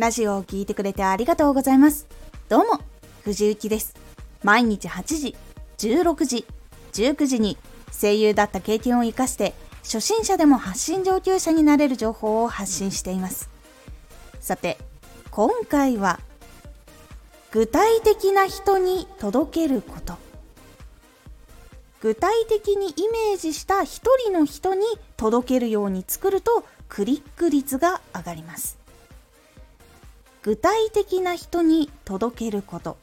ラジオを聴いてくれてありがとうございます。どうも、藤幸です。毎日8時、16時、19時に声優だった経験を活かして初心者でも発信上級者になれる情報を発信しています。さて、今回は具体的な人に届けること。具体的にイメージした一人の人に届けるように作るとクリック率が上がります。具体的な人に届けること。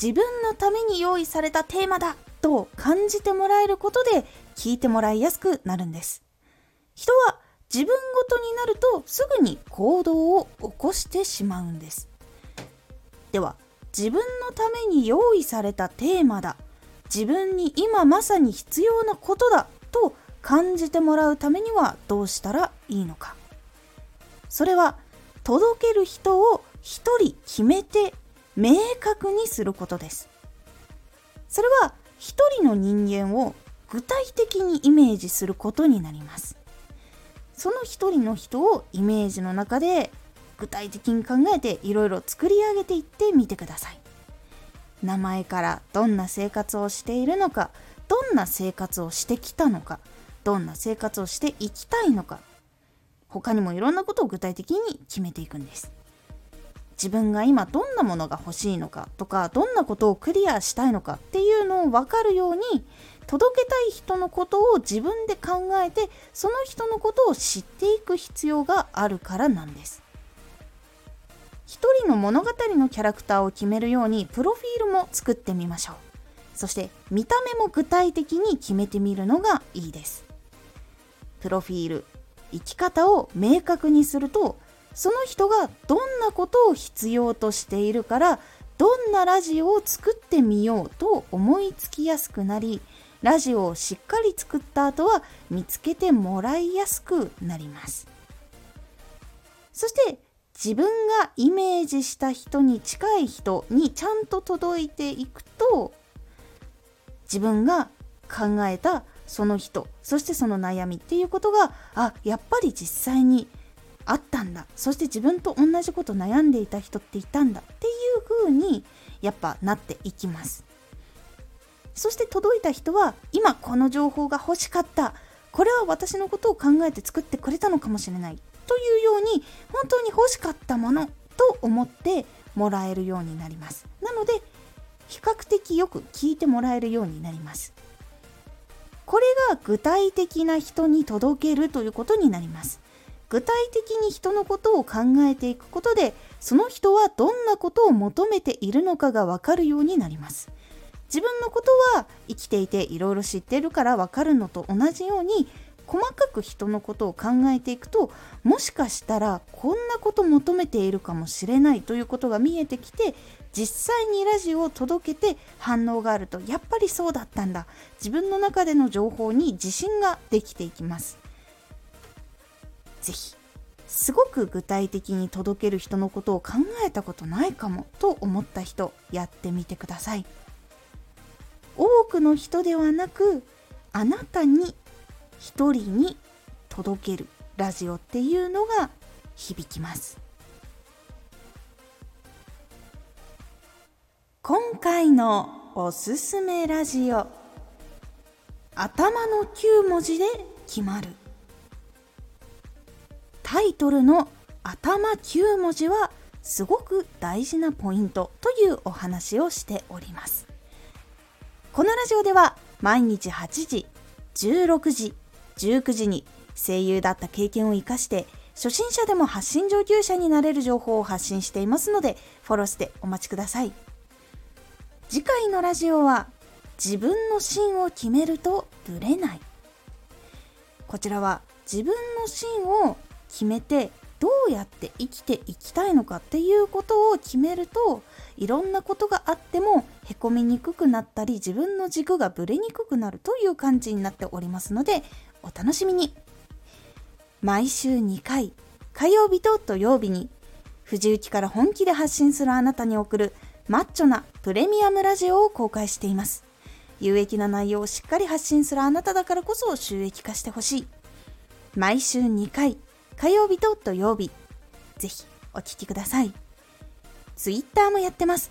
自分のために用意されたテーマだと感じてもらえることで聞いてもらいやすくなるんです。人は自分ごとになるとすぐに行動を起こしてしまうんです。では自分のために用意されたテーマだ自分に今まさに必要なことだと感じてもらうためにはどうしたらいいのか。それは届ける人を1人決めて明確にすることです。それは1人の人間を具体的にイメージすることになります。その1人の人をイメージの中で具体的に考えていろいろ作り上げていってみてください。名前からどんな生活をしているのかどんな生活をしてきたのかどんな生活をしていきたいのか他にもいろんなことを具体的に決めていくんです。自分が今どんなものが欲しいのかとかどんなことをクリアしたいのかっていうのを分かるように届けたい人のことを自分で考えてその人のことを知っていく必要があるからなんです。一人の物語のキャラクターを決めるようにプロフィールも作ってみましょう。そして見た目も具体的に決めてみるのがいいです。プロフィール生き方を明確にするとその人がどんなことを必要としているからどんなラジオを作ってみようと思いつきやすくなりラジオをしっかり作った後は見つけてもらいやすくなります。そして自分がイメージした人に近い人にちゃんと届いていくと自分が考えたその人そしてその悩みっていうことがあやっぱり実際にあったんだ。そして自分と同じこと悩んでいた人っていたんだ。っていう風にやっぱなっていきます。そして届いた人は今この情報が欲しかった。これは私のことを考えて作ってくれたのかもしれない。というように本当に欲しかったものと思ってもらえるようになります。なので比較的よく聞いてもらえるようになります。これが具体的な人に届けるということになります。具体的に人のことを考えていくことでその人はどんなことを求めているのかがわかるようになります。自分のことは生きていていろいろ知ってるからわかるのと同じように細かく人のことを考えていくともしかしたらこんなこと求めているかもしれないということが見えてきて実際にラジオを届けて反応があるとやっぱりそうだったんだ。自分の中での情報に自信ができていきます。是非すごく具体的に届ける人のことを考えたことないかもと思った人やってみてください。多くの人ではなくあなたに一人に届けるラジオっていうのが響きます。今回のおすすめラジオ。頭の9文字で決まる。タイトルの頭9文字はすごく大事なポイントというお話をしております。このラジオでは毎日8時16時19時に声優だった経験を生かして初心者でも発信上級者になれる情報を発信していますのでフォローしてお待ちください。次回のラジオは自分の芯を決めるとブレない。こちらは自分の芯を決めてどうやって生きていきたいのかっていうことを決めるといろんなことがあってもへこみにくくなったり自分の軸がぶれにくくなるという感じになっておりますのでお楽しみに毎週2回火曜日と土曜日に藤雪から本気で発信するあなたに送るマッチョなプレミアムラジオを公開しています有益な内容をしっかり発信するあなただからこそ収益化してほしい毎週2回火曜日と土曜日ぜひお聞きください。Twitter もやってます。